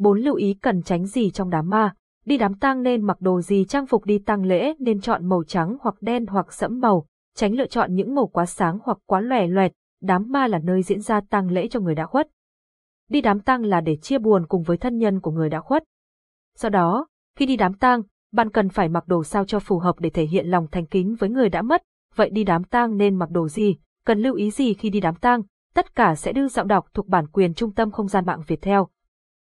bốn lưu ý cần tránh gì trong đám ma, đi đám tang nên mặc đồ gì trang phục đi tang lễ nên chọn màu trắng hoặc đen hoặc sẫm màu, tránh lựa chọn những màu quá sáng hoặc quá lòe loẹt, đám ma là nơi diễn ra tang lễ cho người đã khuất. Đi đám tang là để chia buồn cùng với thân nhân của người đã khuất. sau đó, khi đi đám tang, bạn cần phải mặc đồ sao cho phù hợp để thể hiện lòng thành kính với người đã mất, vậy đi đám tang nên mặc đồ gì, cần lưu ý gì khi đi đám tang, tất cả sẽ đưa giọng đọc thuộc bản quyền trung tâm không gian mạng Việt theo.